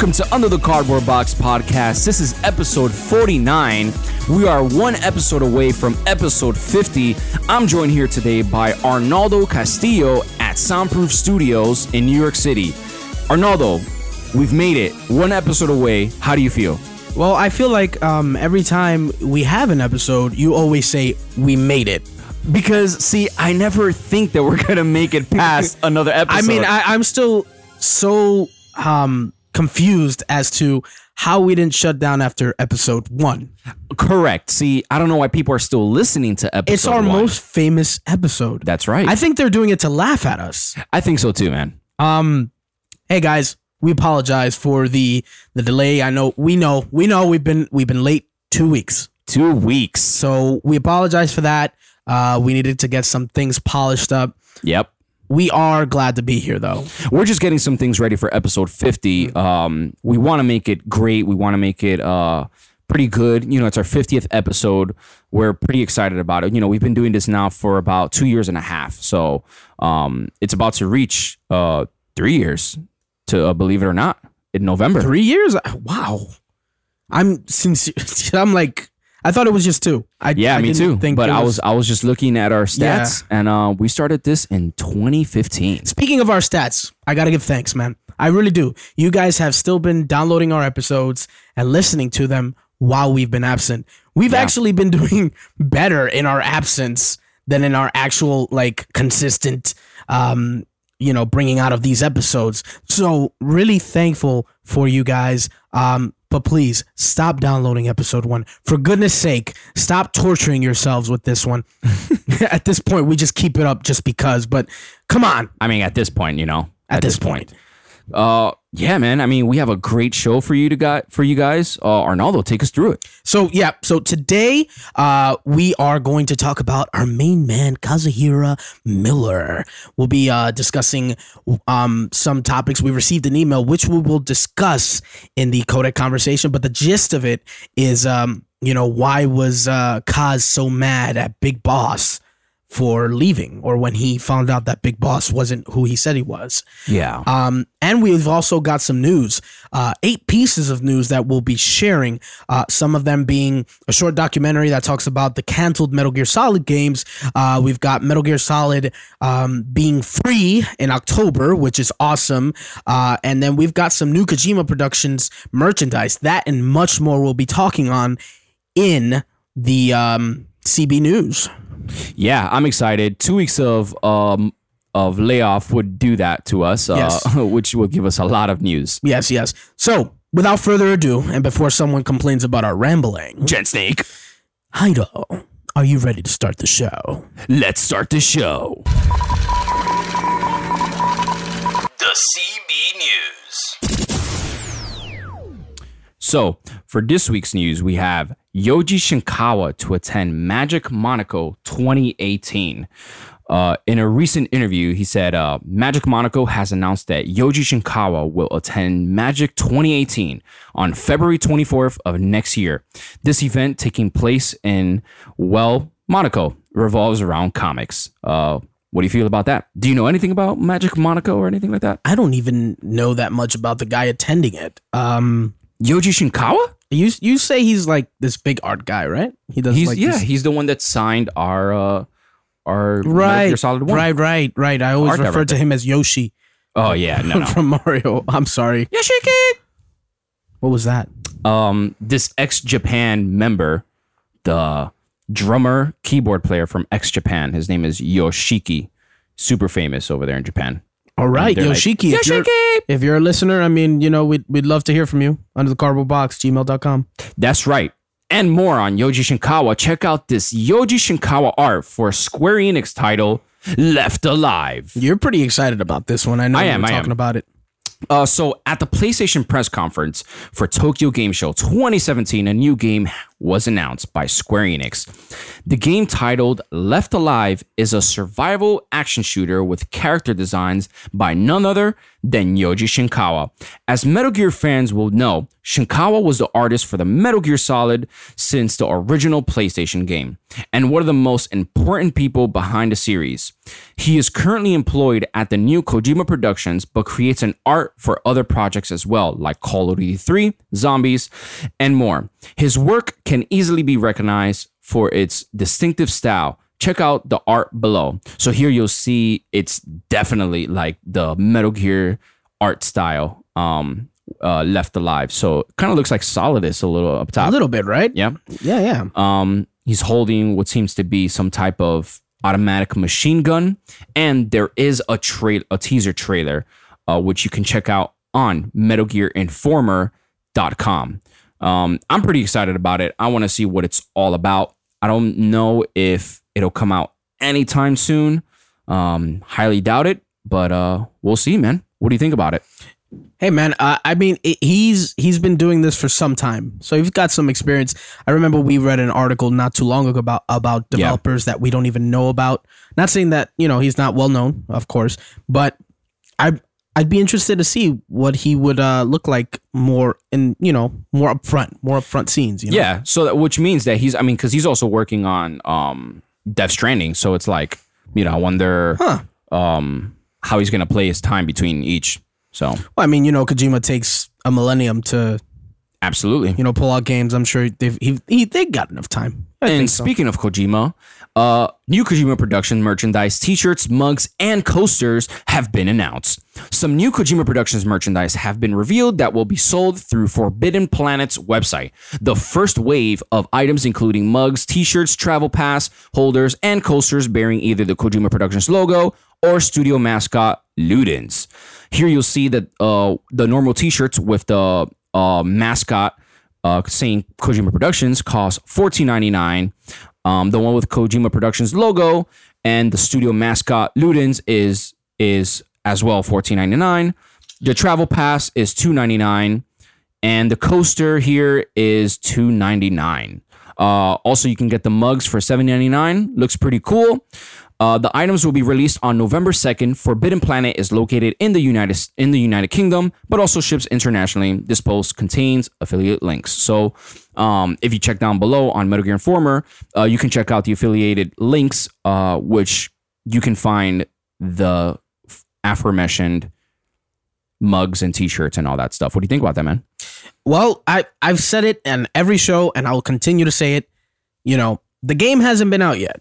welcome to Under the Cardboard Box podcast. This is episode 49. We are one episode away from episode 50. I'm joined here today by Arnaldo Castillo at Soundproof Studios in New York City. Arnaldo, we've made it one episode away. How do you feel? Well, I feel like um, every time we have an episode, you always say we made it. Because, see, I never think that we're going to make it past another episode. I mean, I, I'm still so um, confused as to how we didn't shut down after episode one. correct. See, I don't know why people are still listening to episode It's our one. most famous episode. That's right. I think they're doing it to laugh at us. I think so too, man. Um, hey guys, we apologize for the the delay. I know we know we know we've been we've been late two weeks, Two weeks. so we apologize for that. Uh, we needed to get some things polished up. Yep. We are glad to be here though. We're just getting some things ready for episode 50. Um, we want to make it great. We want to make it uh, pretty good. You know, it's our 50th episode. We're pretty excited about it. You know, we've been doing this now for about two years and a half. So um, it's about to reach uh, three years, to uh, believe it or not, in November. Three years? Wow. I'm sincere. I'm like, I thought it was just two. I, Yeah, I me too. But I was I was just looking at our stats, and uh, we started this in 2015. Speaking of our stats, I gotta give thanks, man. I really do. You guys have still been downloading our episodes and listening to them while we've been absent. We've actually been doing better in our absence than in our actual like consistent um you know bringing out of these episodes. So really thankful for you guys. Um but please stop downloading episode 1. For goodness sake, stop torturing yourselves with this one. At this point, we just keep it up just because, but come on. I mean, at this point, you know, At, this point. Uh, yeah, man. I mean, we have a great show for you to got for you guys. Uh, Arnaldo, take us through it. So yeah, so today uh, we are going to talk about our main man Kazuhira Miller. We'll be uh, discussing um, some topics. We received an email which we will discuss in the codec conversation, but the gist of it is, um, you know, why was uh, Kaz so mad at Big Boss? For leaving, or when he found out that Big Boss wasn't who he said he was. Yeah. Um, and we've also got some news, uh, eight pieces of news that we'll be sharing. Uh, some of them being a short documentary that talks about the canceled Metal Gear Solid games. Uh, we've got Metal Gear Solid um, being free in October, which is awesome. Uh, and then we've got some new Kojima Productions merchandise. That and much more we'll be talking on in the um, CB News. Yeah, I'm excited. Two weeks of um of layoff would do that to us, uh, Yes. which will give us a lot of news. Yes, yes. So, without further ado, and before someone complains about our rambling, Jet Snake, Heido, are you ready to start the show? let's start the show. The CB News. So, for this week's news, we have Yoji Shinkawa to attend Magic Monaco 2018. Uh, in a recent interview, he said uh, Magic Monaco has announced that Yoji Shinkawa will attend Magic 2018 on February 24th of next year. This event, taking place in, well, Monaco, revolves around comics. Uh, what do you feel about that? Do you know anything about Magic Monaco or anything like that? I don't even know that much about the guy attending it. Um, Yoji Shinkawa? You you say he's like this big art guy, right? He does He's like yeah, this- he's the one that signed our uh our Metal right, Gear Solid One. right, right, right. I always Art refer to him as Yoshi Oh yeah, no, no. from Mario. I'm sorry. Yoshiki. What was that? Um, this X Japan member, the drummer keyboard player from X Japan, his name is Yoshiki, super famous over there in Japan. All right, they're like, Yoshiki. if, you're, Yoshiki! if you're a listener, I mean, you know, we'd, we'd love to hear from you. Under the cardboard box, gmail.com. That's right. And more on Yoji Shinkawa. Check out this Yoji Shinkawa art for Square Enix title Left Alive. You're pretty excited about this one. I know I am, I am. talking about it. Uh, so at the PlayStation press conference for Tokyo Game Show 2017, a new game was announced by Square Enix. The game titled Left Alive is a survival action shooter with character designs by none other than Yoji Shinkawa. As Metal Gear fans will know, Shinkawa was the artist for the Metal Gear Solid since the original PlayStation game, and one of the most important people behind the series. He is currently employed at the new Kojima Productions, but creates an art for other projects as well, like Call of Duty 3, Zombies, and more. His work can easily be recognized for its distinctive style. Check out the art below. So here you'll see it's definitely like the Metal Gear art style um uh left alive. So kind of looks like Solidus a little up top. A little bit, right? yeah. Yeah, yeah. Um, he's holding what seems to be some type of automatic machine gun, and there is a trail, a teaser trailer, uh, which you can check out on MetalGearInformer.com. Um, I'm pretty excited about it. I want to see what it's all about. I don't know if it'll come out anytime soon. Um, highly doubt it, but uh, we'll see, man. What do you think about it? Hey man, uh, I mean it, he's he's been doing this for some time, so he's got some experience. I remember we read an article not too long ago about about Yeah. developers that we don't even know about. Not saying that you know he's not well known, of course, but I I'd be interested to see what he would uh, look like more in you know more upfront, more upfront scenes. You know? Yeah, so that, which means that he's, I mean, because he's also working on um, Death Stranding, so it's like, you know, I wonder Huh. um, how he's gonna play his time between each. So Well, I mean, you know, Kojima takes a millennium to absolutely. you know pull out games. I'm sure they've he, he they got enough time. I And so. speaking of Kojima, uh, new Kojima Production merchandise, T-shirts, mugs, and coasters have been announced. Some new Kojima Productions merchandise have been revealed that will be sold through Forbidden Planet's website. The first wave of items, including mugs, T-shirts, travel pass holders, and coasters bearing either the Kojima Productions logo or studio mascot Ludens. Here you'll see that uh, the normal T-shirts with the uh, mascot uh, saying Kojima Productions costs fourteen ninety nine. Um, the one with Kojima Productions logo and the studio mascot Ludens is is as well fourteen ninety nine. The travel pass is two ninety nine, and the coaster here is two ninety nine. Uh, also, you can get the mugs for seven ninety nine. Looks pretty cool. Uh, the items will be released on November 2nd. Forbidden Planet is located in the United in the United Kingdom, but also ships internationally. This post contains affiliate links. So, um, if you check down below on Metal Gear Informer, uh, you can check out the affiliated links, uh, which you can find the aforementioned mugs and T-shirts and all that stuff. What do you think about that, man? Well, I I've said it in every show, and I will continue to say it. You know, the game hasn't been out yet.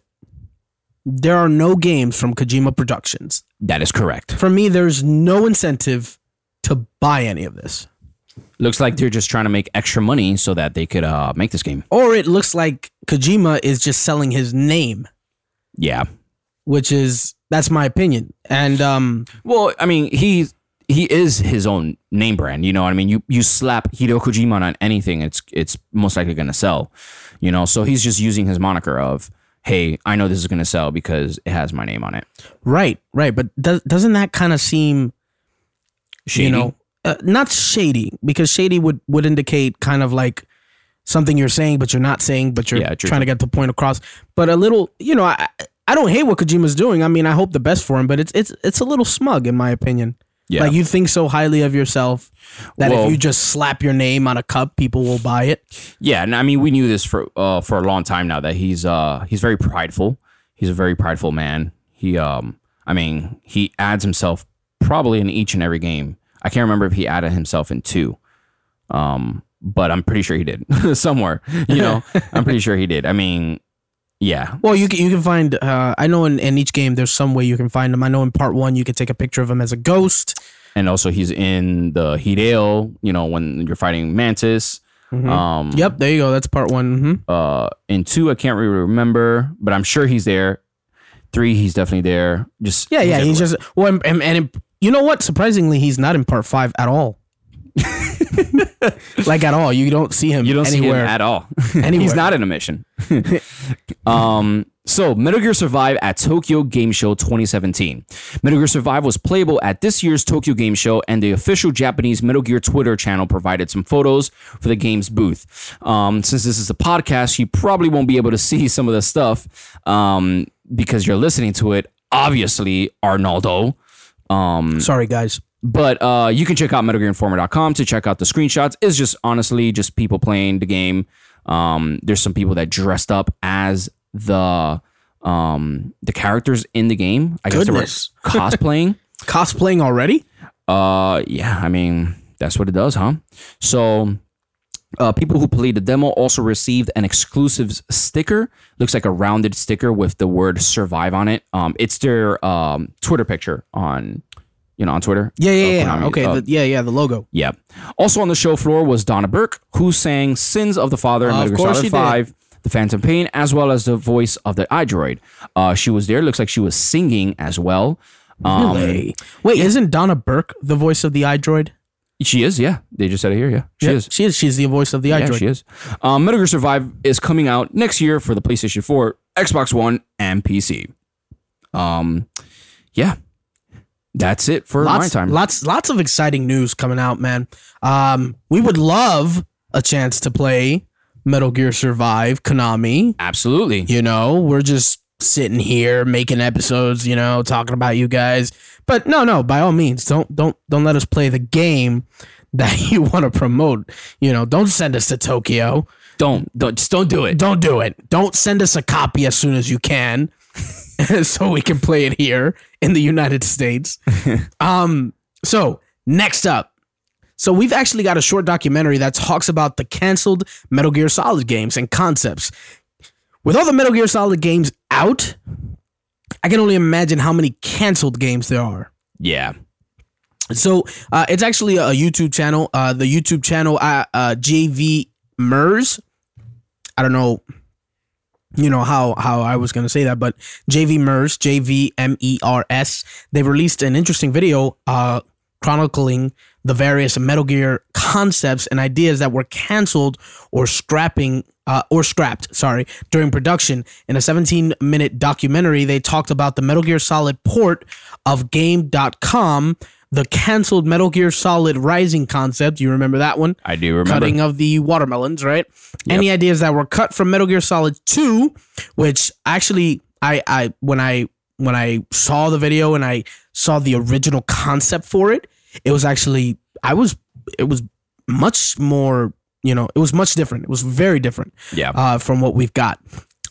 There are no games from Kojima Productions. That is correct. For me, there's no incentive to buy any of this. Looks like they're just trying to make extra money so that they could uh, make this game. Or it looks like Kojima is just selling his name, Yeah. which is that's my opinion. And um, Well, I mean, he he is his own name brand. You know what I mean? You you slap Hideo Kojima on anything, it's it's most likely going to sell. You know, so he's just using his moniker of, "Hey, I know this is going to sell because it has my name on it." right, right, but does, doesn't that kind of seem Shady. you know uh, not shady because shady would would indicate kind of like something you're saying but you're not saying but you're Yeah, trying to get the point across but a little you know i i don't hate what kojima's doing i mean i hope the best for him but it's it's it's a little smug in my opinion Yeah. like you think so highly of yourself that Well- if you just slap your name on a cup people will buy it Yeah, and I mean, we knew this for uh, for a long time now that he's uh he's very prideful. He's a very prideful man. He um, I mean, he adds himself probably in each and every game. I can't remember if he added himself in two, um, but I'm pretty sure he did somewhere. You know, I'm pretty sure he did. I mean, yeah, well you can, you can find uh, i know in, in each game there's some way you can find him i know in part one you could take a picture of him as a ghost and also he's in the Hideo. You know, when you're fighting Mantis. Um, yep there you go that's part one hmm uh in two i can't really remember but i'm sure he's there three he's definitely there just Yeah, yeah. He's just well, and, and, and you know what? Surprisingly, he's not in part five at all. like at all. You don't see him. you don't anywhere. see him at all Anywhere. he's not in a mission um So, Metal Gear Survive at Tokyo Game Show 2017. Metal Gear Survive was playable at this year's Tokyo Game Show, and the official Japanese Metal Gear Twitter channel provided some photos for the game's booth. Um, since this is a podcast, you probably won't be able to see some of the stuff um, because you're listening to it. Obviously, Arnaldo. Sorry, guys. But uh, you can check out MetalGearInformer.com to check out the screenshots. It's just honestly just people playing the game. Um, there's some people that dressed up as the um, the characters in the game. I guess Goodness. they were cosplaying. Cosplaying already? Uh, yeah, I mean that's what it does, huh? So, uh, people who played the demo also received an exclusive sticker. Looks like a rounded sticker with the word "survive" on it. Um, it's their um Twitter picture on, you know, on Twitter. Yeah, yeah, Uh, yeah. Konami. Okay, Uh, the, yeah, yeah, the logo. yeah. Also on the show floor was Donna Burke, who sang "Sins of the Father" in Of Metal Gear Solid she did. The Phantom Pain, as well as the voice of the iDroid. Uh, she was there. Looks like she was singing as well. Um, Really? Wait, isn't Donna Burke the voice of the iDroid? She is, yeah. They just said it here, yeah. She Yeah, is. She is. She's the voice of the Yeah, iDroid. she is. Um, Metal Gear Survive is coming out next year for the PlayStation 4, Xbox One, and PC. Um, yeah, that's it for my lots, time. lots, lots of exciting news coming out, man. Um, we would love a chance to play Metal Gear Survive, Konami. Absolutely. You know, we're just sitting here making episodes, you know, talking about you guys. But no, no, by all means, don't don't don't let us play the game that you want to promote. You know, don't send us to Tokyo. Don't, don't, just don't do it. Don't do it. Don't send us a copy as soon as you can so we can play it here in the United States. um so, next up. So, we've actually got a short documentary that talks about the canceled Metal Gear Solid games and concepts. With all the Metal Gear Solid games out, I can only imagine how many canceled games there are. Yeah. So uh, it's actually a YouTube channel. Uh, the YouTube channel uh, uh, JV Mers. I don't know, you know how how I was gonna say that, but JV Mers, J V M E R S. They released an interesting video uh, chronicling the various Metal Gear concepts and ideas that were canceled or scrapping uh, or scrapped, sorry, during production. In a 17 minute documentary, they talked about the Metal Gear Solid port of Game.com, the canceled Metal Gear Solid Rising concept. You remember that one? I do remember. Cutting of the watermelons, right? Any ideas that were cut from Metal Gear Solid 2, which actually I I when I when I saw the video and I saw the original concept for it, it was actually I was it was much more, you know, it was much different. It was very different Yeah. uh, from what we've got.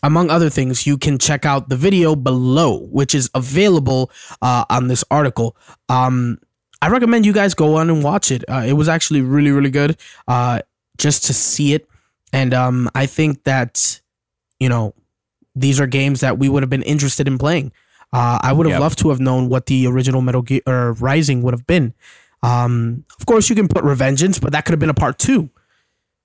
Among other things, you can check out the video below, which is available uh, on this article. Um, I recommend you guys go on and watch it. Uh, it was actually really, really good uh, just to see it. And um, I think that, you know, these are games that we would have been interested in playing. Uh, I would have Yep. loved to have known what the original Metal Gear or Rising would have been. Um, of course, you can put Revengeance, but that could have been a part two,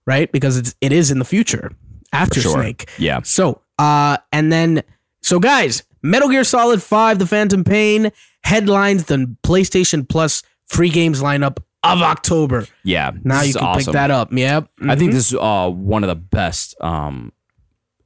right? Because it's it is in the future after Sure. Snake. Yeah. So, uh, and then, so guys, Metal Gear Solid 5, The Phantom Pain headlines the PlayStation Plus free games lineup of October. Yeah. Now you can awesome. pick that up. Yep. I think Mhm. this is uh one of the best um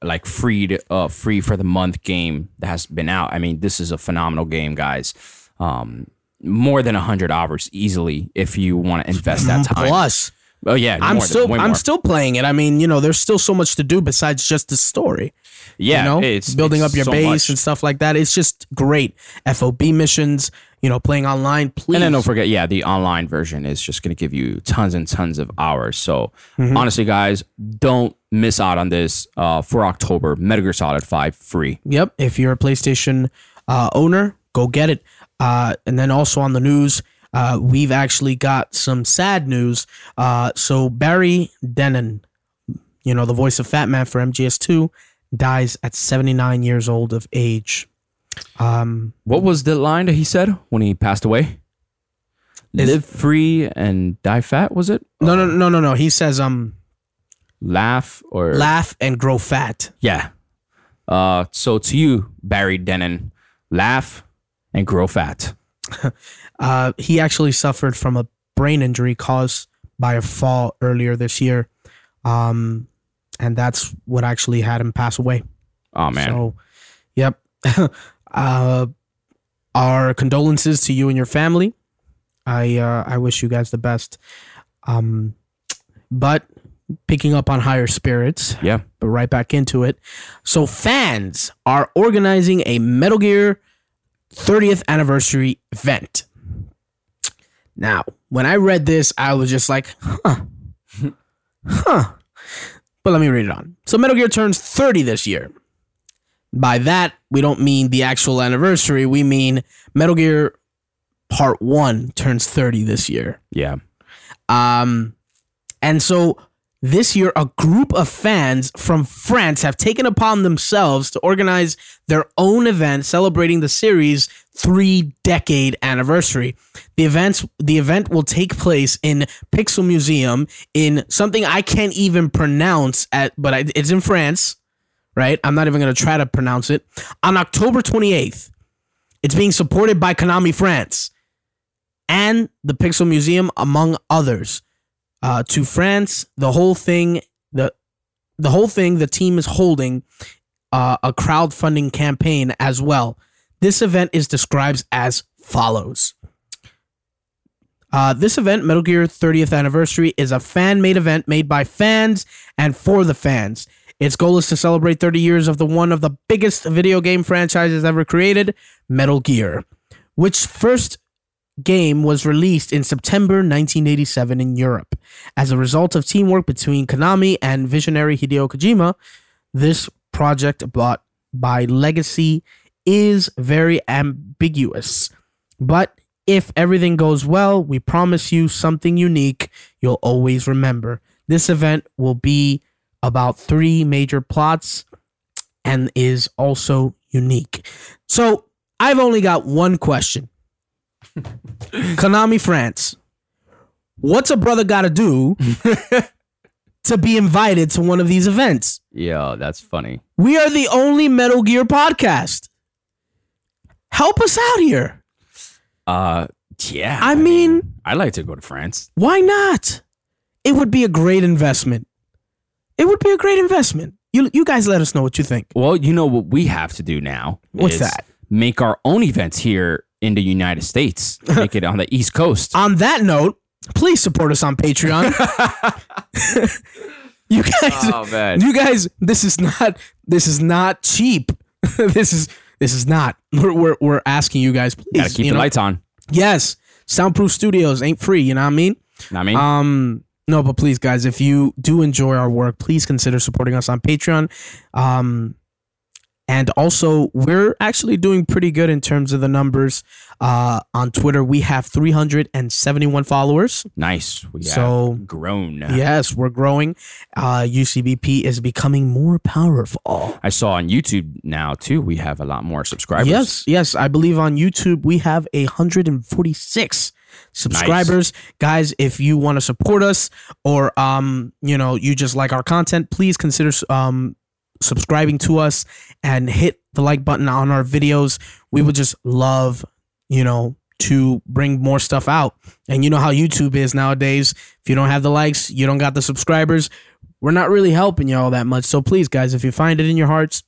like free uh free for the month game that has been out. I mean, this is a phenomenal game, guys. Um more than 100 hours easily if you want to invest that time. Plus, oh yeah, I'm still I'm still playing it. I mean, you know, there's still so much to do besides just the story. yeah, you know, it's building it's up your so base much. and stuff like that. It's just great. FOB missions, you know, playing online. Please, And then don't forget, yeah, the online version is just going to give you tons and tons of hours. So Mm-hmm. honestly, guys, don't miss out on this uh, for October. Metal Gear Solid 5 free. Yep. If you're a PlayStation uh, owner, go get it. Uh, and then also on the news, uh, we've actually got some sad news. Uh, so Barry Dennen, you know, the voice of Fat Man for MGS2, dies at 79 years old of age. Um, What was the line that he said when he passed away? Live free and die fat, was it? no, no, no, no, no. He says, um, Laugh or laugh and grow fat. Yeah. Uh, so to you, Barry Dennen, laugh and grow fat. Uh, he actually suffered from a brain injury caused by a fall earlier this year. Um, and that's what actually had him pass away. Oh man. So, Yep. uh, our condolences to you and your family. I uh, I wish you guys the best. Um, but picking up on higher spirits, Yeah. but right back into it. So fans are organizing a Metal Gear 30th anniversary event. Now, when I read this, I was just like, huh. huh. But let me read it on. So Metal Gear turns 30 this year. By that, we don't mean the actual anniversary. We mean Metal Gear Part 1 turns 30 this year. Yeah. Um, and so this year, a group of fans from France have taken upon themselves to organize their own event celebrating the series' three decade anniversary. The events the event will take place in Pixel Museum in something I can't even pronounce at, but I, it's in France, right? I'm not even gonna try to pronounce it. On October 28th, it's being supported by Konami France and the Pixel Museum, among others. Uh, to France, the whole thing, the the whole thing, the team is holding uh, a crowdfunding campaign as well. This event is described as follows. Uh, this event, Metal Gear 30th Anniversary, is a fan made event made by fans and for the fans. Its goal is to celebrate 30 years of the one of the biggest video game franchises ever created, Metal Gear, which first game was released in September 1987 in Europe. As a result of teamwork between Konami and visionary Hideo Kojima, this project bought by Legacy is very ambiguous. But if everything goes well, we promise you something unique you'll always remember. This event will be about three major plots and is also unique. So I've only got one question. Konami France. What's a brother got to do to be invited to one of these events? Yeah, that's funny. We are the only Metal Gear podcast. Help us out here. Uh yeah. I mean, I'd like to go to France. why not? It would be a great investment. It would be a great investment. You you guys let us know what you think. Well, you know what we have to do now? What's is that? Make our own events here in the United States. Make it on the East Coast. On that note, please support us on Patreon. you guys oh man. you guys this is not this is not cheap this is this is not we're, we're, we're asking you guys please Gotta keep the know? lights on. yes soundproof studios ain't free you know what i mean Know what I mean, um no but please guys if you do enjoy our work please consider supporting us on patreon um and also we're actually doing pretty good in terms of the numbers uh on twitter we have 371 followers nice. We have so- grown. yes we're growing uh ucbp is becoming more powerful I saw on YouTube now too. We have a lot more subscribers. Yes, yes. I believe on YouTube we have a 146 subscribers. Guys, if you want to support us or um, you know, you just like our content, please consider um subscribing to us and hit the like button on our videos. We would just love, you know, to bring more stuff out. And you know how YouTube is nowadays. If you don't have the likes, you don't got the subscribers, we're not really helping you all that much. So please, guys, if you find it in your hearts,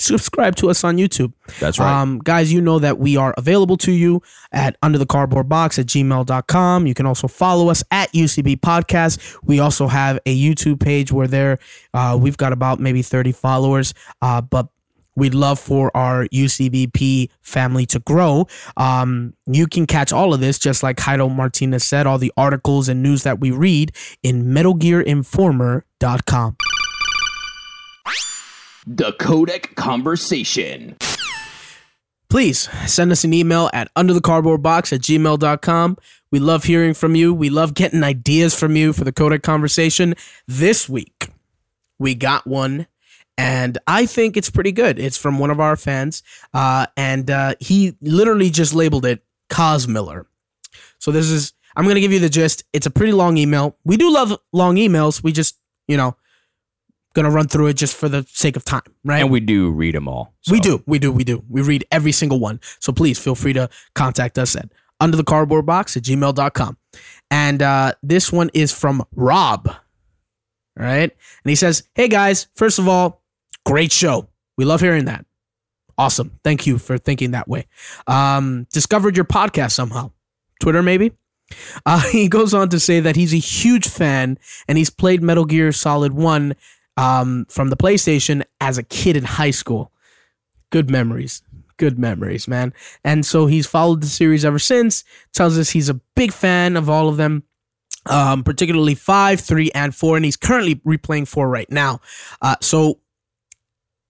subscribe to us on YouTube. That's right. Um, guys, you know that we are available to you at under the cardboard box at gmail.com. You can also follow us at UCB Podcast. We also have a YouTube page where there uh, we've got about maybe 30 followers. Uh, but we'd love for our UCBP family to grow. Um, you can catch all of this, just like Heido Martinez said, all the articles and news that we read in MetalGearInformer.com. The Codec Conversation. please send us an email at underthecardboardbox at gmail.com. We love hearing from you. We love getting ideas from you for the Codec conversation. This week, we got one, and I think it's pretty good. It's from one of our fans, uh, and uh, he literally just labeled it Kaz Miller. So this is, I'm to give you the gist. It's a pretty long email. We do love long emails. We just, you know, going to run through it just for the sake of time, right? and we do read them all. We do, we do, we do. We read every single one. So please feel free to contact us at under the cardboard box at gmail.com. And uh, this one is from Rob. All right. And he says, Hey guys, first of all, great show. We love hearing that. Awesome. Thank you for thinking that way. Um, discovered your podcast somehow. Twitter, maybe? Uh, he goes on to say that he's a huge fan and he's played Metal Gear Solid 1 um, from the PlayStation as a kid in high school. Good memories. Good memories, man. And so he's followed the series ever since. Tells us he's a big fan of all of them, um, particularly five, three, and four. And he's currently replaying four right now. Uh, so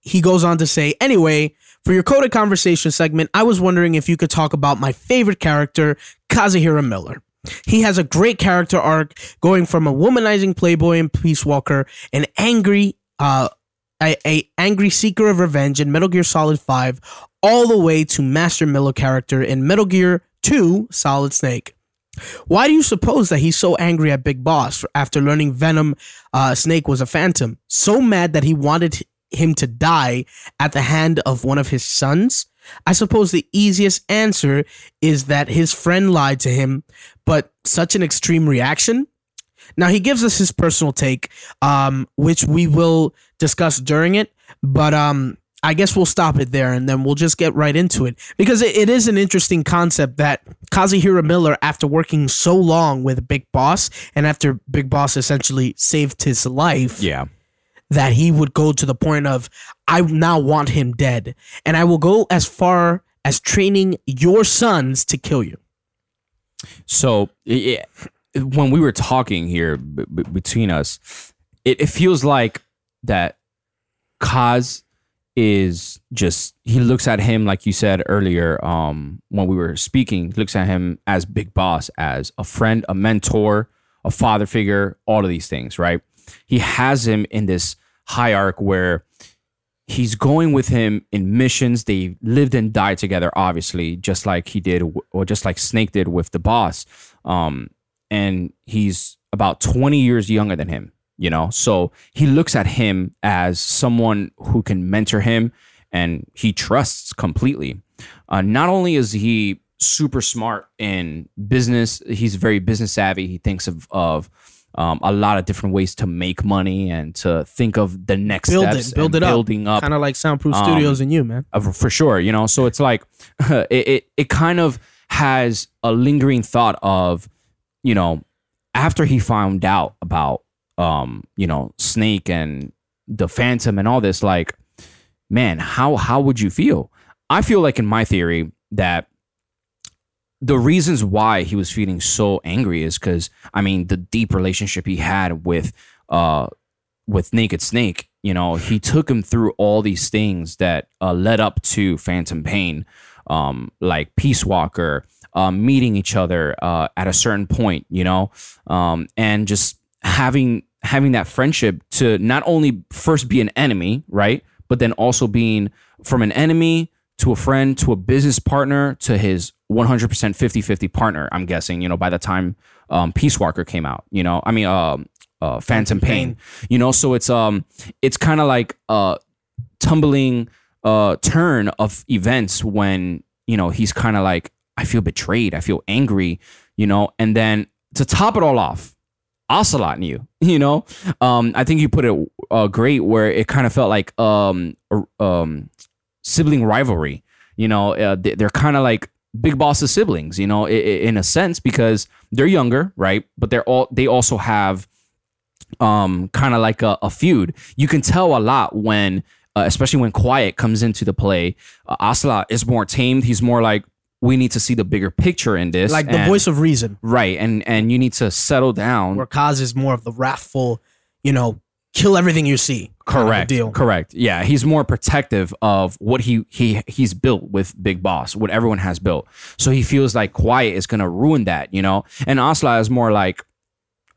he goes on to say, anyway, for your codec conversation segment, I was wondering if you could talk about my favorite character, Kazuhira Miller. He has a great character arc going from a womanizing playboy and Peace Walker, an angry, uh, a, a angry seeker of revenge in Metal Gear Solid 5, all the way to Master Miller character in Metal Gear 2 Solid Snake. Why do you suppose that he's so angry at Big Boss after learning Venom uh, Snake was a phantom? So mad that he wanted him to die at the hand of one of his sons? I suppose the easiest answer is that his friend lied to him, but such an extreme reaction? Now, he gives us his personal take, um, which we will discuss during it, but um, I guess we'll stop it there and then we'll just get right into it because it, it is an interesting concept that Kazuhira Miller, after working so long with Big Boss and after Big Boss essentially saved his life, Yeah. that he would go to the point of I now want him dead, and I will go as far as training your sons to kill you. So yeah, when we were talking here b- b- between us, it, it feels like that Kaz is just he looks at him like you said earlier um when we were speaking looks at him as big boss as a friend a mentor a father figure all of these things right he has him in this high arc where he's going with him in missions. They lived and died together, obviously, just like he did, or just like Snake did with the boss. Um, and he's about 20 years younger than him, you know? So he looks at him as someone who can mentor him and he trusts completely. Uh, not only is he super smart in business, he's very business savvy. He thinks of, of um, a lot of different ways to make money and to think of the next Build steps it, build it up, building up kind of like Soundproof Um, Studios and you, man. for sure you know? So it's like it, it it kind of has a lingering thought of you know after he found out about um you know snake and the phantom and all this like man how how would you feel? I feel like in my theory that the reasons why he was feeling so angry is because I mean the deep relationship he had with uh with Naked Snake. You know, he took him through all these things that uh, led up to Phantom Pain, um, like Peace Walker, um, meeting each other uh, at a certain point. You know, um, and just having having that friendship to not only first be an enemy, right, but then also being from an enemy to a friend to a business partner to his 100% 50-50 partner i'm guessing you know by the time um, peace walker came out you know i mean um, uh, phantom pain. You know so it's um it's kind of like a tumbling uh turn of events when you know he's kind of like i feel betrayed i feel angry you know and then to top it all off ocelot knew you know? Um i think you put it uh, great where it kind of felt like um um sibling rivalry. You know, uh, they- they're kind of like big boss's siblings. You know, in a sense because they're younger, right? But they're all they also have um kind of like a, a feud. You can tell a lot when, uh, especially when Quiet comes into the play. Uh, Ocelot is more tamed. He's more like we need to see the bigger picture in this, Like the and- voice of reason, right? And and you need to settle down. where Kaz is more of the wrathful, you know, kill everything you see. Correct. deal. Correct. Yeah, he's more protective of what he he he's built with Big Boss, what everyone has built. So he feels like Quiet is gonna ruin that, you know. And Ocelot is more like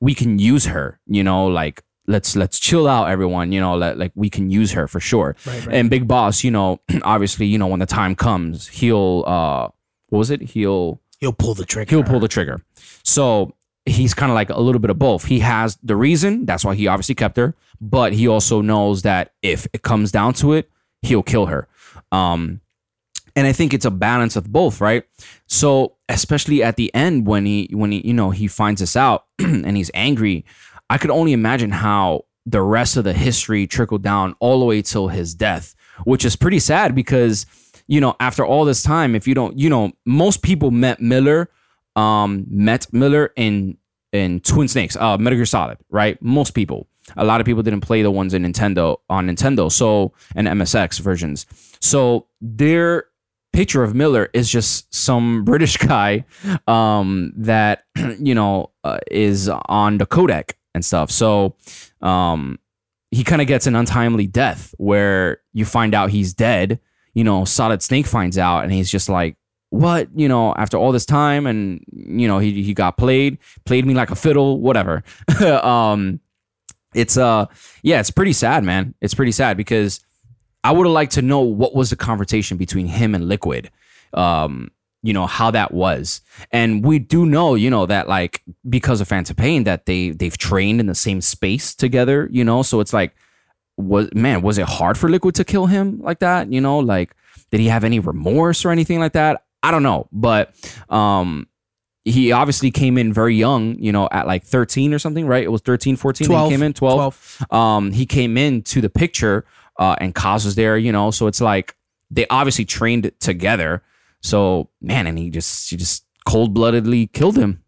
we can use her, you know, like let's let's chill out, everyone, you know, let, like we can use her for sure. Right, right. And Big Boss, you know, obviously, you know, when the time comes, he'll uh, what was it? He'll He'll pull the trigger. he'll pull the trigger. So he's kind of like a little bit of both. He has the reason, that's why he obviously kept her, but he also knows that if it comes down to it, he'll kill her. Um, and I think it's a balance of both, right? So especially at the end when he when he you know he finds this out and he's angry, I could only imagine how the rest of the history trickled down all the way till his death, which is pretty sad because you know, after all this time, if you don't, you know, most people met Miller, um, met Miller in in Twin Snakes, uh, Metal Gear Solid, right? Most people. A lot of people didn't play the ones in Nintendo on Nintendo, so and MSX versions. So their picture of Miller is just some British guy um, that you know uh, is on the codec and stuff. So um, he kind of gets an untimely death where you find out he's dead. You know, Solid Snake finds out and he's just like, what? You know, after all this time and, you know, he, he got played, played me like a fiddle, whatever. um, it's, uh, yeah, it's pretty sad, man. It's pretty sad because I would have liked to know what was the conversation between him and Liquid. Um, you know how that was and we do know you know that like because of phantom pain that they they've trained in the same space together you know so it's like was man was it hard for liquid to kill him like that you know like did he have any remorse or anything like that i don't know but um he obviously came in very young you know at like 13 or something right it was 13 14 when 12, he came in 12, 12. um he came into the picture uh and Kaz was there you know so it's like they obviously trained together so man, and he just he just cold bloodedly killed him.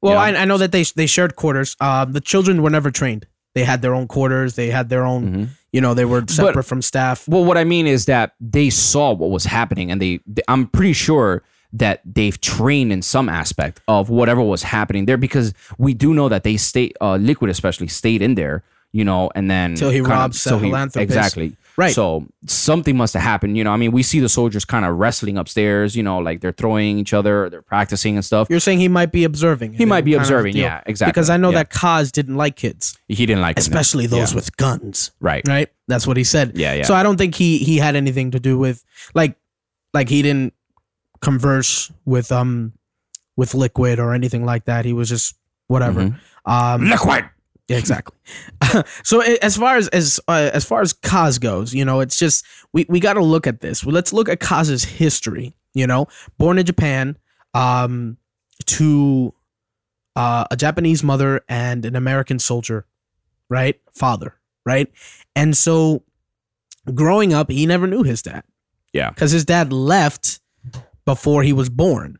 Well, Yeah. I, I know that they they shared quarters. Uh, the children were never trained. They had their own quarters. They had their own. Mhm. You know, they were separate from staff. Well, what I mean is that they saw what was happening, and they, they- I'm pretty sure that they've trained in some aspect of whatever was happening there because we do know that they stayed, uh, Liquid especially stayed in there, you know, and then Till he robs till he- Sahelanthropus. exactly. Right. So something must have happened, you know. I mean, we see the soldiers kind of wrestling upstairs, you know, like they're throwing each other, they're practicing and stuff. You're saying he might be observing. He might be observing, yeah, exactly. Because I know Yeah. that Kaz didn't like kids, He didn't like especially those Yeah. with guns. right. Right. That's what he said. Yeah, yeah. So I don't think he he had anything to do with like like he didn't converse with um with liquid or anything like that. He was just whatever. Mhm. Um, Liquid. Yeah, exactly. so as far as as uh, as far as Kaz goes, you know, it's just we we got to look at this. Well, let's look at Kaz's history. You know, born in Japan, um, to uh, a Japanese mother and an American soldier, right? Father, right? And so, growing up, he never knew his dad. Yeah. because his dad left before he was born.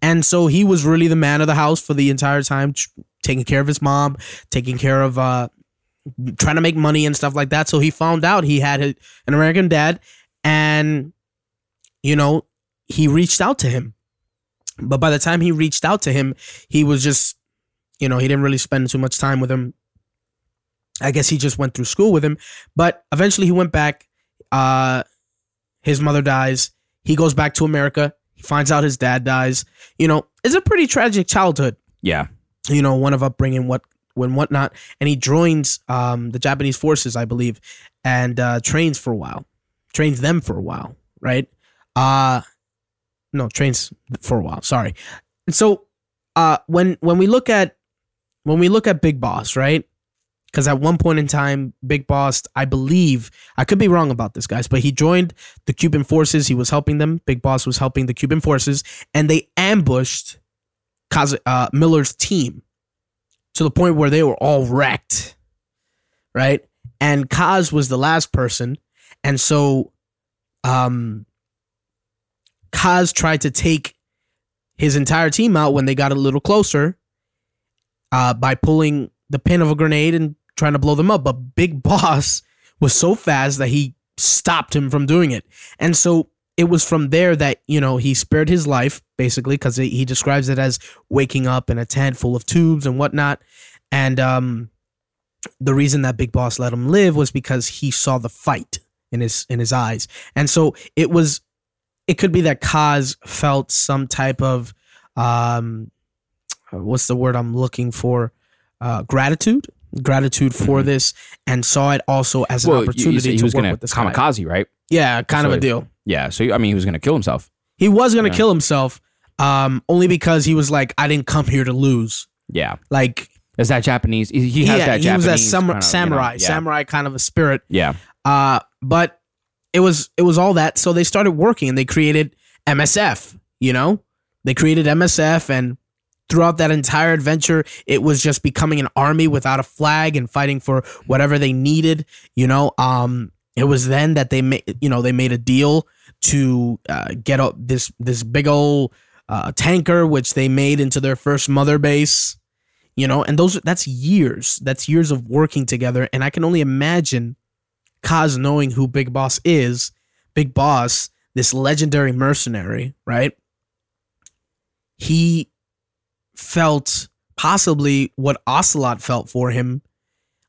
And so he was really the man of the house for the entire time, taking care of his mom, taking care of, uh, trying to make money and stuff like that. So he found out he had an American dad, and you know he reached out to him. But by the time he reached out to him, he was just, you know, he didn't really spend too much time with him. I guess he just went through school with him, but eventually he went back. Uh, his mother dies. He goes back to America. He finds out his dad dies. You know, it's a pretty tragic childhood. Yeah. You know, one of upbringing, what when whatnot, and he joins um, the Japanese forces, I believe, and uh, trains for a while. Trains them for a while, right? Uh no, trains for a while. Sorry. And so, uh, when when we look at when we look at Big Boss, right? Because at one point in time, Big Boss, I believe, I could be wrong about this, guys, but he joined the Cuban forces. He was helping them. Big Boss was helping the Cuban forces, and they ambushed uh, Miller's team to the point where they were all wrecked, right? And Kaz was the last person, and so, um, Kaz tried to take his entire team out when they got a little closer, uh, by pulling the pin of a grenade and trying to blow them up. But Big Boss was so fast that he stopped him from doing it. And so it was from there that, you know, he spared his life, basically, because he describes it as waking up in a tent full of tubes and whatnot. And um, the reason that Big Boss let him live was because he saw the fight in his in his eyes. And so it was it could be that Kaz felt some type of um what's the word I'm looking for? Uh, gratitude, gratitude for Mhm. this, and saw it also as an Well, you- you opportunity to was work with this guy. kamikaze, right? Yeah, kind of a deal. Yeah. So I mean, he was gonna kill himself. He was gonna Yeah. kill himself, um, only because he was like, I didn't come here to lose. Yeah. Like, Is that Japanese? He, he has yeah, that Japanese. he was a sam- kinda, you know, samurai, yeah. samurai kind of a spirit. Yeah. Uh, but it was it was all that. So they started working and they created MSF. You know, they created MSF, and throughout that entire adventure, it was just becoming an army without a flag and fighting for whatever they needed. You know, um, It was then that they made, you know, they made a deal to uh, get up this this big old uh, tanker, which they made into their first mother base. You know, and those that's years. That's years of working together, and I can only imagine Kaz knowing who Big Boss is. Big Boss, this legendary mercenary, right? He felt possibly what Ocelot felt for him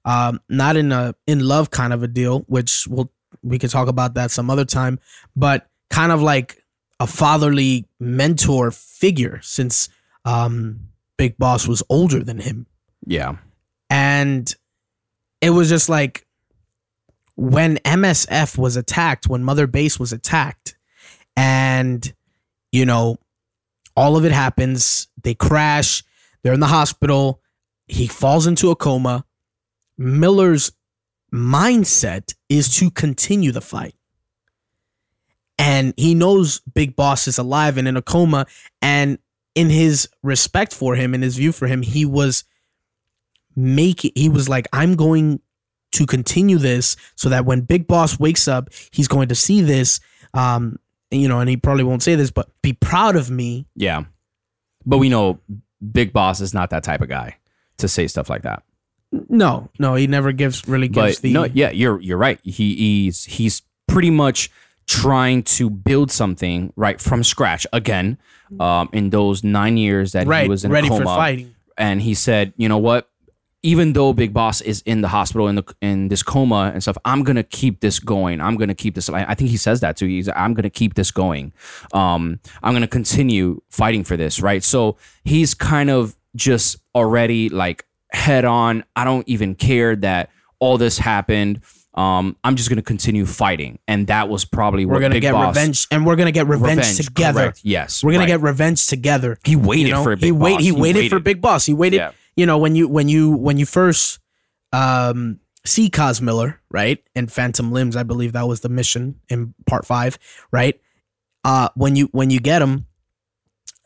um, not in a in love kind of a deal, which we'll we could talk about that some other time, but kind of like a fatherly mentor figure since um, Big Boss was older than him. Yeah. And it was just like when MSF was attacked, when Mother Base was attacked, and you know, all of it happens. They crash, they're in the hospital, he falls into a coma. Miller's mindset is to continue the fight. And he knows Big Boss is alive and in a coma. And in his respect for him and his view for him, he was making, he was like, I'm going to continue this so that when Big Boss wakes up, he's going to see this. Um, you know, and he probably won't say this, but be proud of me. Yeah. But we know Big Boss is not that type of guy to say stuff like that. No, no, he never gives really gives But the no, yeah, you're you're right. He, he's he's pretty much trying to build something right from scratch again. Um, in those nine years that right he was in ready a coma, for fighting. and he said, you know what? Even though Big Boss is in the hospital in the in this coma and stuff, I'm gonna keep this going. I'm gonna keep this. I I think he says that too. He's I'm gonna keep this going. Um, I'm gonna continue fighting for this. Right. So he's kind of just already like head on. I don't even care that all this happened. Um, I'm just gonna continue fighting, and that was probably We're gonna Big get Boss, revenge, and we're gonna get revenge, together. correct. Yes, We're gonna right. get revenge together. He waited you know? for Big he wait. Boss. He, waited, for Big Boss. He waited. Yeah. You know when you when you when you first um, see Kaz Miller right and Phantom Limbs, I believe that was the mission in part five, right? Uh, when you when you get him,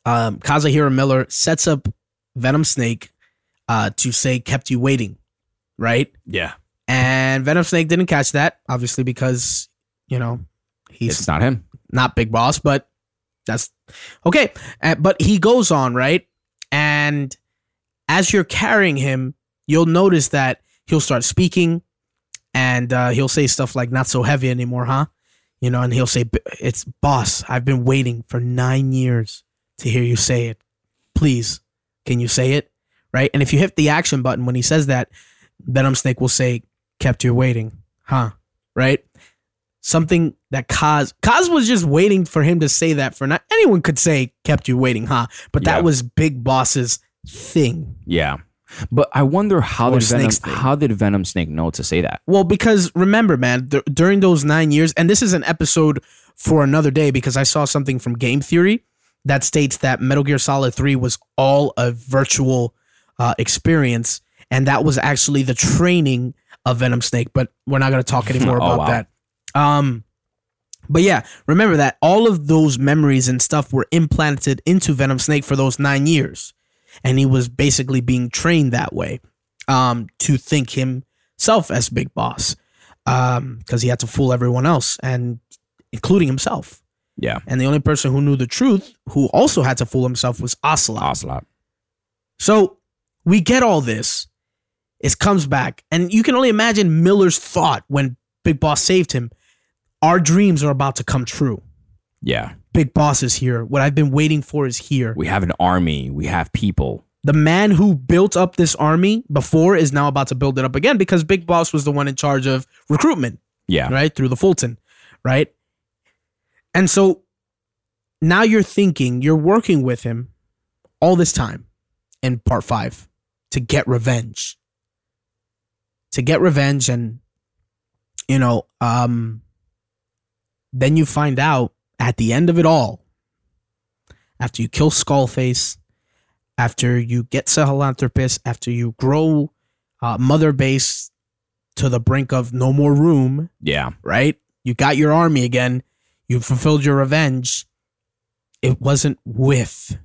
um, Kazuhira Miller sets up Venom Snake uh, to say kept you waiting, right? Yeah, And Venom Snake didn't catch that, obviously because you know he's it's not him. not Big Boss, but that's okay. Uh, but he goes on, right? And as you're carrying him, you'll notice that he'll start speaking and uh, he'll say stuff like, not so heavy anymore, huh? You know, and he'll say, It's boss, I've been waiting for nine years to hear you say it. Please, can you say it? Right? And if you hit the action button when he says that, Venom Snake will say, Kept you waiting, huh? Right? something that Kaz Kaz was just waiting for him to say that for not anyone could say kept you waiting, huh? But Yeah. that was Big Boss's thing. Yeah. But I wonder how Or did Venom thing. how did Venom Snake know to say that? Well, because remember, man, dur- during those nine years, and this is an episode for another day because I saw something from Game Theory that states that Metal Gear Solid 3 was all a virtual uh, experience, and that was actually the training of Venom Snake. But we're not going to talk anymore Oh, about wow. that. Um, but yeah, remember that all of those memories and stuff were implanted into Venom Snake for those nine years, and he was basically being trained that way um, to think himself as Big Boss because he had to fool everyone else and including himself. Yeah. And the only person who knew the truth, who also had to fool himself, was Ocelot. Ocelot. So we get all this. It comes back, and you can only imagine Miller's thought when Big Boss saved him. Our dreams are about to come true. Yeah. Big Boss is here. What I've been waiting for is here. We have an army. We have people. The man who built up this army before is now about to build it up again because Big Boss was the one in charge of recruitment. Yeah. right? Through the Fulton, right? And so now you're thinking, you're working with him all this time in part five to get revenge. To get revenge and you know, um then you find out at the end of it all, after you kill Skullface, after you get Sahelanthropus, after you grow uh, Mother Base to the brink of no more room, Yeah. right? You got your army again. You fulfilled your revenge. It wasn't with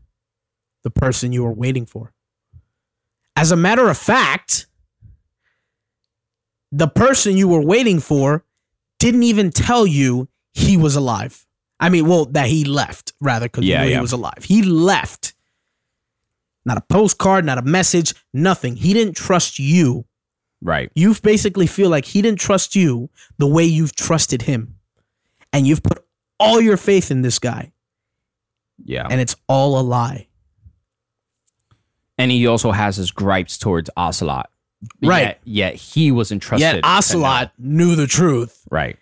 the person you were waiting for. As a matter of fact, the person you were waiting for didn't even tell you he was alive. I mean, well, that he left rather because Yeah, yeah. he was alive. He left. Not a postcard, not a message, nothing. He didn't trust you. Right. You basically feel like he didn't trust you the way you've trusted him. And you've put all your faith in this guy, Yeah. And it's all a lie. He also has his gripes towards Ocelot. Right. Yet, yet he wasn't trusted. Yet. Ocelot knew the truth. Right.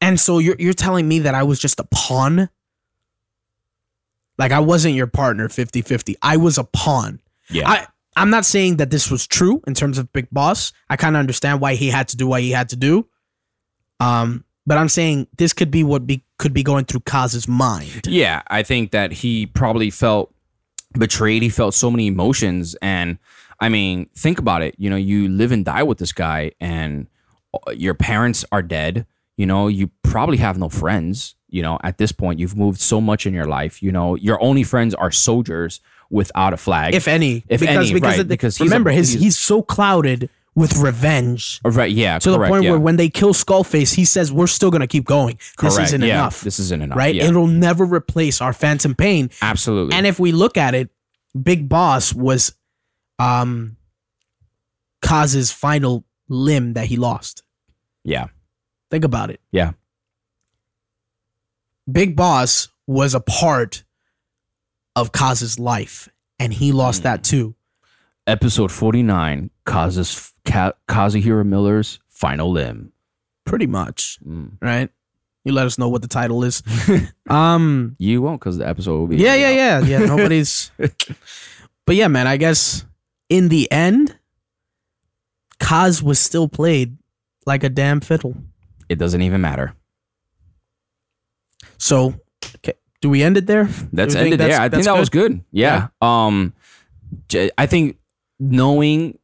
And so you're you're telling me that I was just a pawn? Like I wasn't your partner 50-50. I was a pawn. Yeah. I I'm not saying that this was true in terms of Big Boss. I kind of understand why he had to do what he had to do. Um, but I'm saying this could be what be could be going through Kaz's mind. Yeah, I think that he probably felt betrayed. He felt so many emotions, and I mean, think about it. You know, you live and die with this guy, and uh, your parents are dead. You know, you probably have no friends. You know, at this point, you've moved so much in your life. You know, your only friends are soldiers without a flag, If any, If because any, because, right, the- because he's a- remember his he's- he's so clouded with revenge Uh, right? Yeah, to the point yeah. where when they kill Skullface, he says we're still gonna keep going. This Correct, isn't yeah, enough. This isn't enough, right? Yeah, It'll never replace our phantom pain. absolutely. And if we look at it, Big Boss was um Kaz's final limb that he lost. yeah, Think about it. yeah, Big Boss was a part of Kaz's life, and he lost Hmm. that too. episode forty nine, Kazu's Ka- Kazuhiro Miller's final limb. Pretty much, Mm. right? You let us know what the title is. um You won't, because the episode will be. yeah, yeah, yeah. Yeah, nobody's But yeah, man, I guess in the end, Kaz was still played like a damn fiddle. It doesn't even matter. So, okay, do we end it there? That's Do we think ended there. I think that was good. Yeah. Um, I think knowing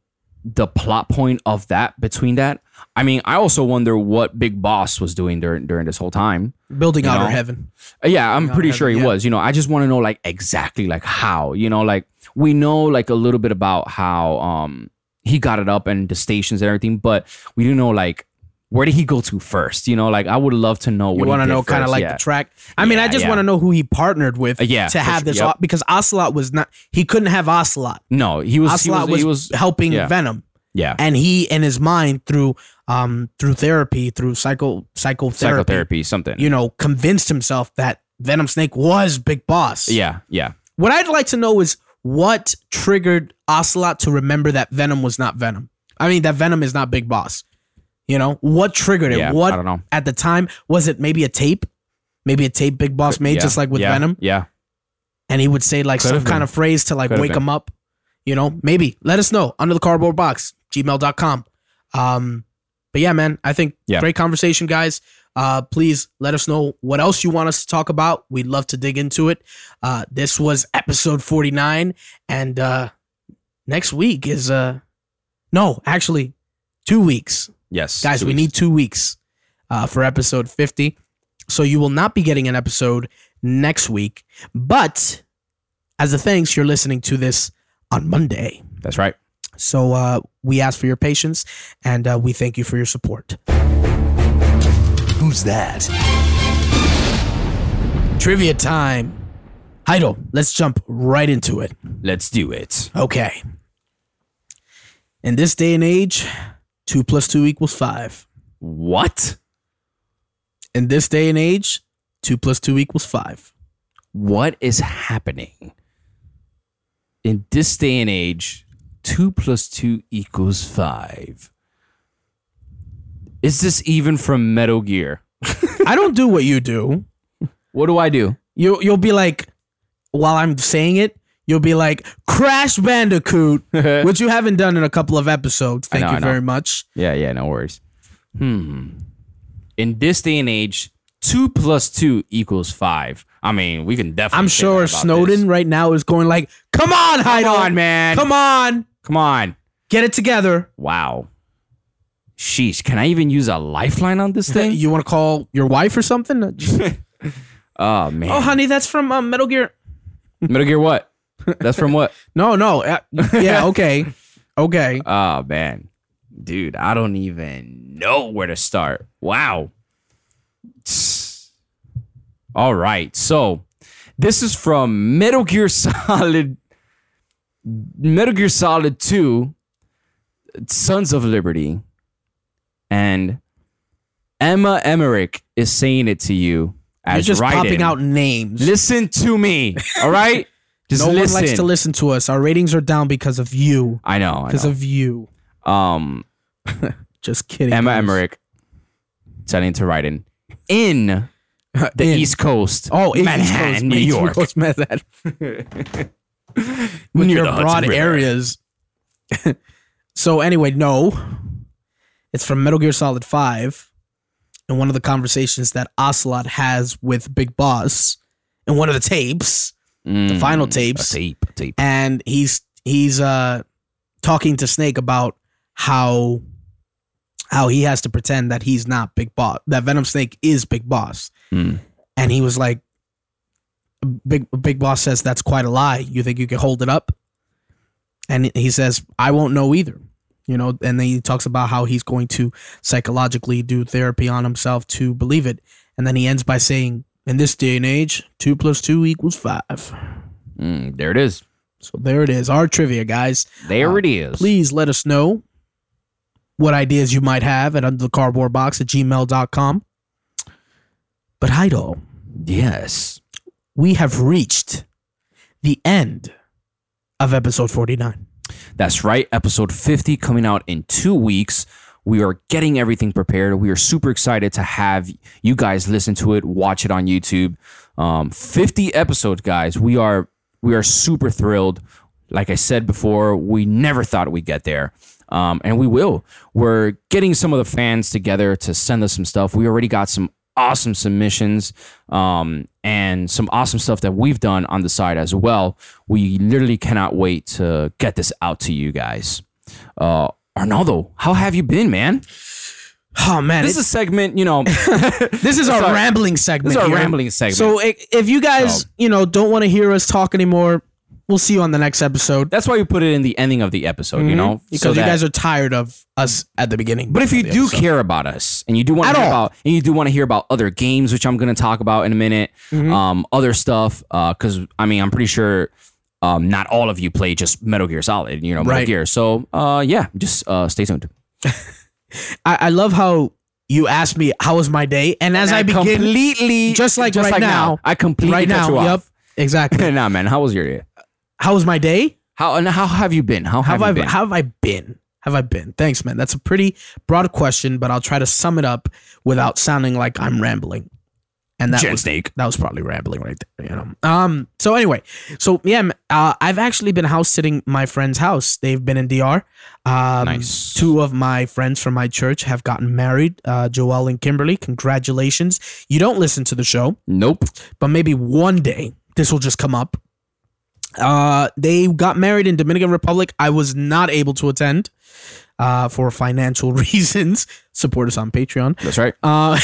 the plot point of that between that, I mean, I also wonder what Big Boss was doing during during this whole time. Building You outer know? heaven. Uh, Yeah, I'm Yeah, pretty sure he yeah. was. You know, I just want to know like exactly like how. You know, like we know like a little bit about how um he got it up and the stations and everything, but we do know like where did he go to first? You know, like I would love to know. You what want to know kind of like yeah. the track. I mean, I just yeah. want to know who he partnered with Uh, yeah, to have this Yep. because Ocelot was not he couldn't have Ocelot. No, he was. he Ocelot was, was, he was. helping. Venom. Yeah. And he in his mind through um through therapy, through psycho psychotherapy, psychotherapy, something. you know, convinced himself that Venom Snake was Big Boss. yeah, yeah. What I'd like to know is what triggered Ocelot to remember that Venom was not Venom. I mean that Venom is not Big Boss. You know, what triggered it? Yeah, what I don't know. at the time was it maybe a tape? Maybe a tape Big Boss made Yeah, just like with yeah, Venom? Yeah, and he would say like Could some kind of phrase to like Could wake him up. You know, maybe let us know under the cardboard box, gmail.com. Um, but yeah, man, I think Yeah. great conversation, guys. Uh, please let us know what else you want us to talk about. We'd love to dig into it. Uh, this was episode 49, and uh, next week is uh, no, actually, two weeks yes, guys we weeks. need two weeks uh, for episode 50 so you will not be getting an episode next week but as a thanks you're listening to this on monday That's right. so uh, we ask for your patience and uh, we thank you for your support Who's that? trivia time Heidel, let's jump right into it Let's do it. okay in this day and age two plus two equals five What? in this day and age two plus two equals five What is happening in this day and age? Two plus two equals five. Is this even from Metal Gear? i don't do what you do What do I do? you you'll be like while I'm saying it, you'll be like Crash Bandicoot, which you haven't done in a couple of episodes. Thank know, you very much. Yeah, yeah, no worries. Hmm. In this day and age, two plus two equals five. I mean, we can definitely. I'm sure Snowden this. right now is going like, "Come on, Heidel, on, man. come on, Come on. get it together." Wow. Sheesh. Can I even use a lifeline on this thing? You want to call your wife or something? oh man. oh, honey, that's from um, Metal Gear. Metal Gear what? That's from what? No, no, uh, yeah, okay, okay. Oh man. dude, I don't even know where to start. Wow. All right. So this is from Metal Gear Solid Metal Gear Solid 2 Sons of Liberty. And Emma Emmerich is saying it to you You're as just Raiden. popping out names. Listen to me. All right? Just no listen. one likes to listen to us. Our ratings are down because of you. I know. Because of you. um Just kidding. Emma guys. Emmerich telling to Raiden in in the In- East Coast. Oh, in East Coast, New East York. Coast, Manhattan. Near broad areas. so anyway, no. It's from Metal Gear Solid 5. And one of the conversations that Ocelot has with Big Boss in one of the tapes. Mm, final a tapes. tape, a tape. and he's he's uh talking to Snake about how how he has to pretend that he's not Big Boss, that Venom Snake is Big Boss, Mm. and he was like, Big Big Boss says that's quite a lie. You think you can hold it up? And he says, I won't know either. You know, and then he talks about how he's going to psychologically do therapy on himself to believe it. And then he ends by saying, in this day and age, two plus two equals five. Mm, there it is. So there it is. Our trivia, guys. There Uh, it is. Please let us know what ideas you might have at under the cardboard box at gmail.com. But Heido, Yes. we have reached the end of episode 49. That's right. Episode 50 coming out in two weeks. We are getting everything prepared. We are super excited to have you guys listen to it, watch it on YouTube. Um, 50 episodes, guys. We are we are super thrilled. Like I said before, we never thought we'd get there. Um, and we will. We're getting some of the fans together to send us some stuff. We already got some awesome submissions um, and some awesome stuff that we've done on the side as well. We literally cannot wait to get this out to you guys. Uh, Arnaldo, how have you been, man? Oh, man. This is a segment, you know. this is our our- rambling segment. this is our here. rambling segment. So if you guys, So- you know, don't want to hear us talk anymore, we'll see you on the next episode. that's why we put it in the ending of the episode, you know, Because so you that- guys are tired of us at the beginning. But if you do episode. care about us and you do want to about and you do want to hear about other games, which I'm going to talk about in a minute, Mm-hmm. um, other stuff, because I mean I'm pretty sure um, not all of you play just Metal Gear Solid, you know, Metal Right. Gear. So uh, yeah, just uh, stay tuned. I, I love how you asked me how was my day, and as I, begin, completely just like right now, I completely right cut now, you yep, exactly. nah, man, how was your day? how was my day? How and how have you been? How How have, have I been? how have I been? Have I been? Thanks, man. That's a pretty broad question, but I'll try to sum it up without sounding like I'm rambling. And that Jen was, Snake. that was probably rambling right there, you know. Um. So anyway, so yeah, uh, I've actually been house sitting my friend's house. They've been in DR. Um, Nice. Two of my friends from my church have gotten married. Uh, Joel and Kimberly. Congratulations. You don't listen to the show Nope. but maybe one day this will just come up. Uh, they got married in Dominican Republic. I was not able to attend uh, for financial reasons. Support us on Patreon. That's right. Uh,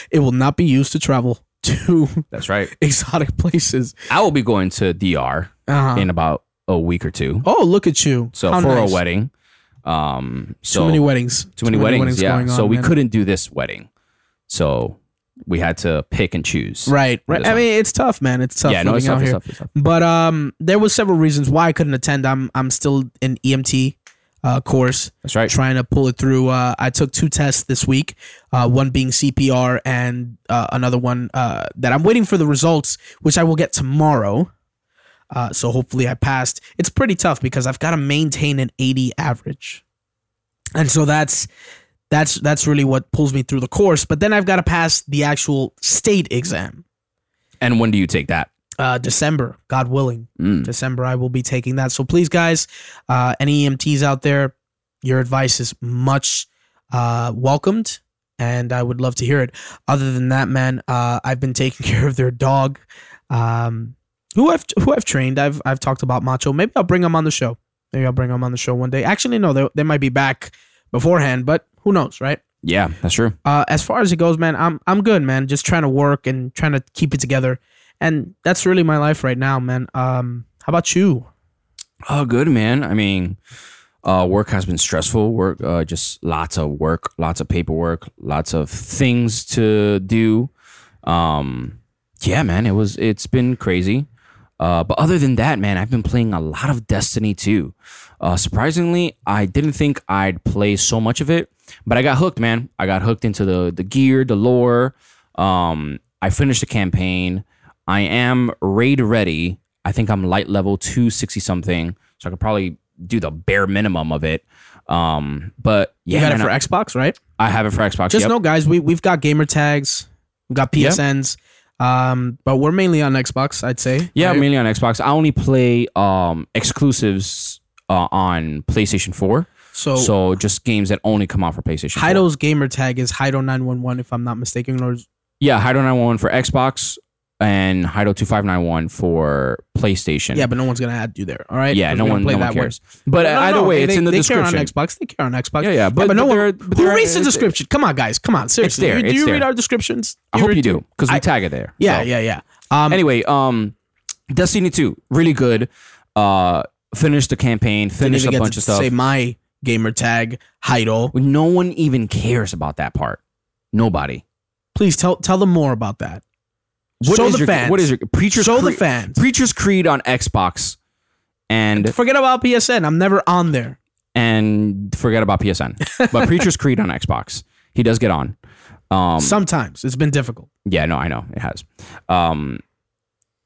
it will not be used to travel to That's right. exotic places. I will be going to DR Uh-huh. in about a week or two. Oh, look at you! So How for nice. a wedding. Um, so too many weddings. too many weddings, yeah. going on, so we man. couldn't do this wedding. So we had to pick and choose. Right, right. I one. mean, it's tough, man. It's tough Yeah, no, it's tough, it's tough, it's tough. But um, there was several reasons why I couldn't attend. I'm I'm still in EMT uh, course. That's right. trying to pull it through. Uh, I took two tests this week, uh, one being CPR and uh, another one uh, that I'm waiting for the results, which I will get tomorrow. Uh, so hopefully I passed. It's pretty tough because I've got to maintain an 80 average, and so that's that's that's really what pulls me through the course. But then I've got to pass the actual state exam. And when do you take that? Uh, December, God willing. Mm. December, I will be taking that. So please, guys, uh, any EMTs out there, your advice is much uh, welcomed, and I would love to hear it. Other than that, man, uh, I've been taking care of their dog, um, who I've who I've trained. I've I've talked about Macho. Maybe I'll bring him on the show. Maybe I'll bring him on the show one day. Actually, no, they, they might be back beforehand, but who knows, right? Yeah, that's true. uh, as far as it goes, man, I'm I'm good, man. Just trying to work and trying to keep it together, and that's really my life right now, man. Um, how about you? Oh, good man. I mean, Uh, work has been stressful. Work, uh, just lots of work, lots of paperwork, lots of things to do. Um, yeah, man, it was. It's been crazy. Uh, but other than that, man, I've been playing a lot of Destiny 2. Uh, surprisingly, I didn't think I'd play so much of it, but I got hooked, man. I got hooked into the the gear, the lore. Um, I finished the campaign. I am raid ready. I think I'm light level 260 something, so I could probably do the bare minimum of it. Um, but yeah, you got it for Xbox, right? I have it for Xbox. Just yep. know, guys, we we've got gamer tags, we've got. PSNs, um, but we're mainly on Xbox. I'd say. Yeah, right? mainly on Xbox. I only play um exclusives uh, on PlayStation 4. So, So just games that only come out for PlayStation 4. Heido's gamer tag is Heido nine one one, if I'm not mistaken. Or Yeah, Heido 911 for Xbox and Heido 2591 for PlayStation. yeah, but no one's gonna add you there. All right. Yeah, no one, play no one way. cares. But No, no, either no, way, they- it's in the they description. Care on Xbox. They care on Xbox. Yeah, yeah, but, but no but one. but Who reads the description? Come on, guys. Come on. Seriously. there, Do you, do you read our descriptions? I hope you do because we tag it there. Yeah, So. yeah, yeah. Um, Anyway, um, Destiny 2, really good. Uh, finished the campaign, finished a bunch of stuff. Say my gamer tag, Heido. No one even cares about that part. Nobody. Please tell tell them more about that. What Show is the your, fans. What is your Preacher's Show the Creed- fans. Preacher's Creed on Xbox, and Forget about PSN. I'm never on there. and forget about PSN. But Preacher's Creed on Xbox, he does get on. Um, Sometimes it's been difficult. yeah, no, I know it has. Um,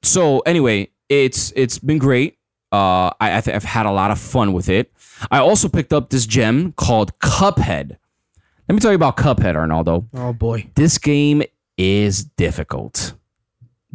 so anyway, it's it's been great. Uh, I, I th- I've had a lot of fun with it. I also picked up this gem called Cuphead. Let me tell you about Cuphead, Arnaldo. Oh boy. This game is difficult.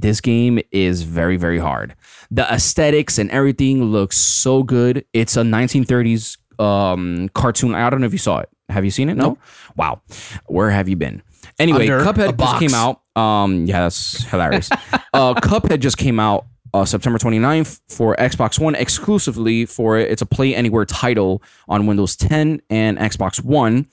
This game is very, very hard. The aesthetics and everything looks so good. It's a 1930s um, cartoon. I don't know if you saw it. Have you seen it? No. Wow. Where have you been? Anyway, Under Cuphead just came out. Um, yeah, that's hilarious. uh, Cuphead just came out uh, September 29th for Xbox One exclusively for it. It's a Play Anywhere title on Windows 10 and Xbox One.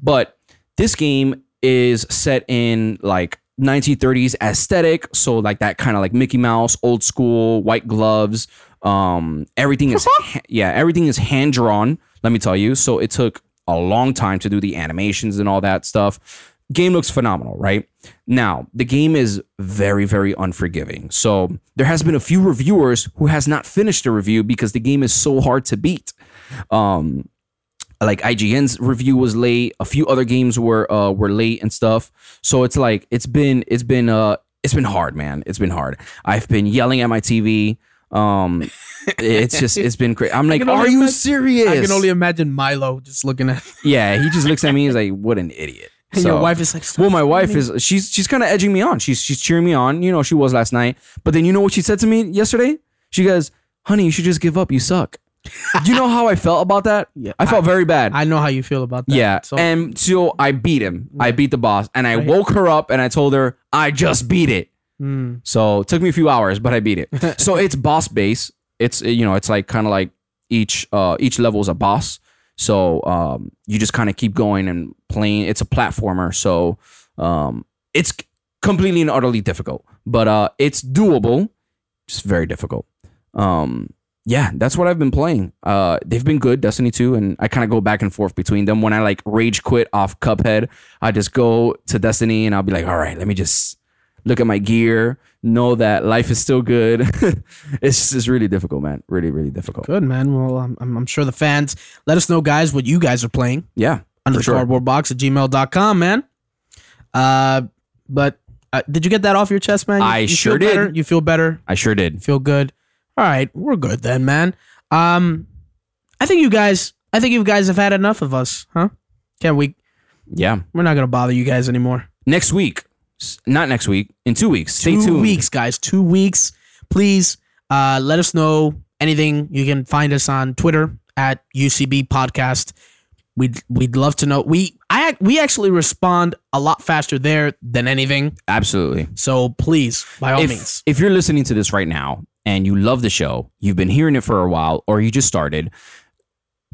But this game is set in like 1930s aesthetic, so like that kind of like Mickey Mouse, old school, white gloves. Um, everything is yeah, everything is hand drawn. Let me tell you. So it took a long time to do the animations and all that stuff. Game looks phenomenal, right? Now, the game is very, very unforgiving. So there has been a few reviewers who has not finished the review because the game is so hard to beat. Um, like IGN's review was late. A few other games were uh were late and stuff. So it's like it's been it's been uh it's been hard, man. It's been hard. I've been yelling at my TV. Um, it's just it's been crazy. I'm like, are you imagine- serious? I can only imagine Milo just looking at yeah, he just looks at me. He's like, what an idiot. and So- your wife is like, well, my wife is she's she's kind of edging me on. She's she's cheering me on. You know, she was last night. But then you know what she said to me yesterday? She goes, "Honey, you should just give up. You suck." Do you know how I felt about that? Yeah, I felt very bad. I know how you feel about that. yeah, So and so I beat him. I beat the boss, and I woke her up, and I told her I just beat it. mm, So it took me a few hours, but I beat it. so it's boss base. It's you know, it's like kind of like each uh each level is a boss. So um you just kind of keep going and playing. It's a platformer, so um it's completely and utterly difficult, but uh it's doable. Just very difficult. Um yeah, that's what I've been playing. Uh they've been good, Destiny 2, and I kind of go back and forth between them. When I like rage quit off Cuphead, I just go to Destiny and I'll be like, all right, let me just look at my gear, know that life is still good. it's just it's really difficult, man. Really, really difficult. good man. Well, I'm, I'm sure the fans let us know, guys, what you guys are playing Yeah. under the sure. cardboard box at gmail.com, man. Uh, but uh, did you get that off your chest, man? You, I you sure did. Better? You feel better? I sure did. feel good. All right, we're good then, man. Um, I think you guys, I think you guys have had enough of us, huh? Can't we? Yeah. We're not gonna bother you guys anymore. Next week. S- Not next week. In two weeks. Stay two tuned. weeks, guys. Two weeks. Please, uh, let us know anything. You can find us on Twitter at UCB Podcast. We'd we'd love to know. We I we actually respond a lot faster there than anything. Absolutely. So please, by all if, means, if you're listening to this right now and you love the show, you've been hearing it for a while, or you just started,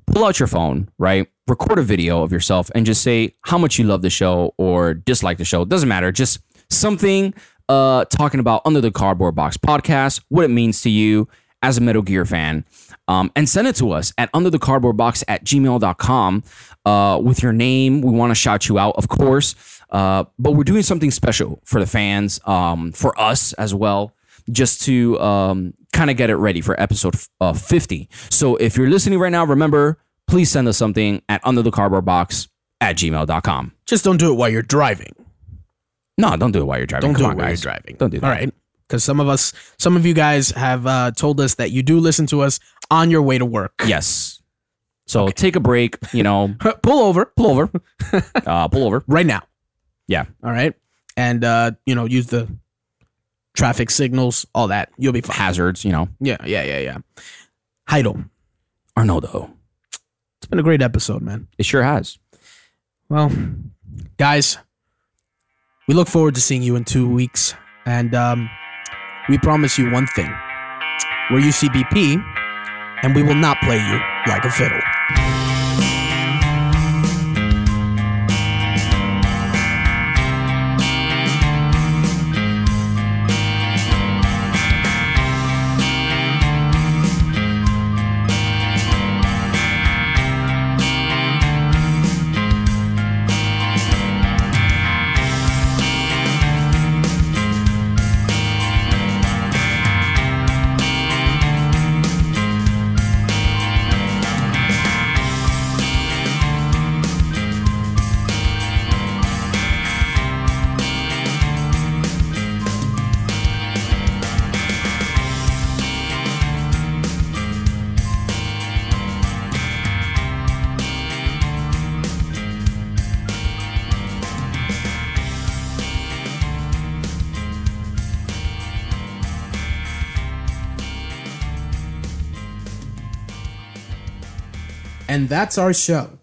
pull out your phone, right? Record a video of yourself and just say how much you love the show or dislike the show. Doesn't matter. Just something uh talking about Under the Cardboard Box podcast, what it means to you, as a Metal Gear fan. Um, and send it to us at under the cardboard box at gmail.com uh, with your name. We want to shout you out, of course. Uh, but we're doing something special for the fans, um, for us as well, just to um, kind of get it ready for episode uh, 50. So if you're listening right now, remember, please send us something at under the cardboard box at gmail.com. Just don't do it while you're driving. No, don't do it while you're driving. Don't Come do on, it while you're driving. Don't do that. All right. Because some of us, some of you guys have uh, told us that you do listen to us on your way to work. Yes. So take a break, you know, Pull over pull over, uh, pull over. right now. Yeah. All right. And, uh, you know, use the traffic signals, all that. You'll be fine. Hazards, you know. Yeah, yeah, yeah, yeah. Heidel. Arnoldo. It's been a great episode, man. It sure has. Well, guys, we look forward to seeing you in two weeks. And um, we promise you one thing we're UCBP, and we will not play you like a fiddle. That's our show.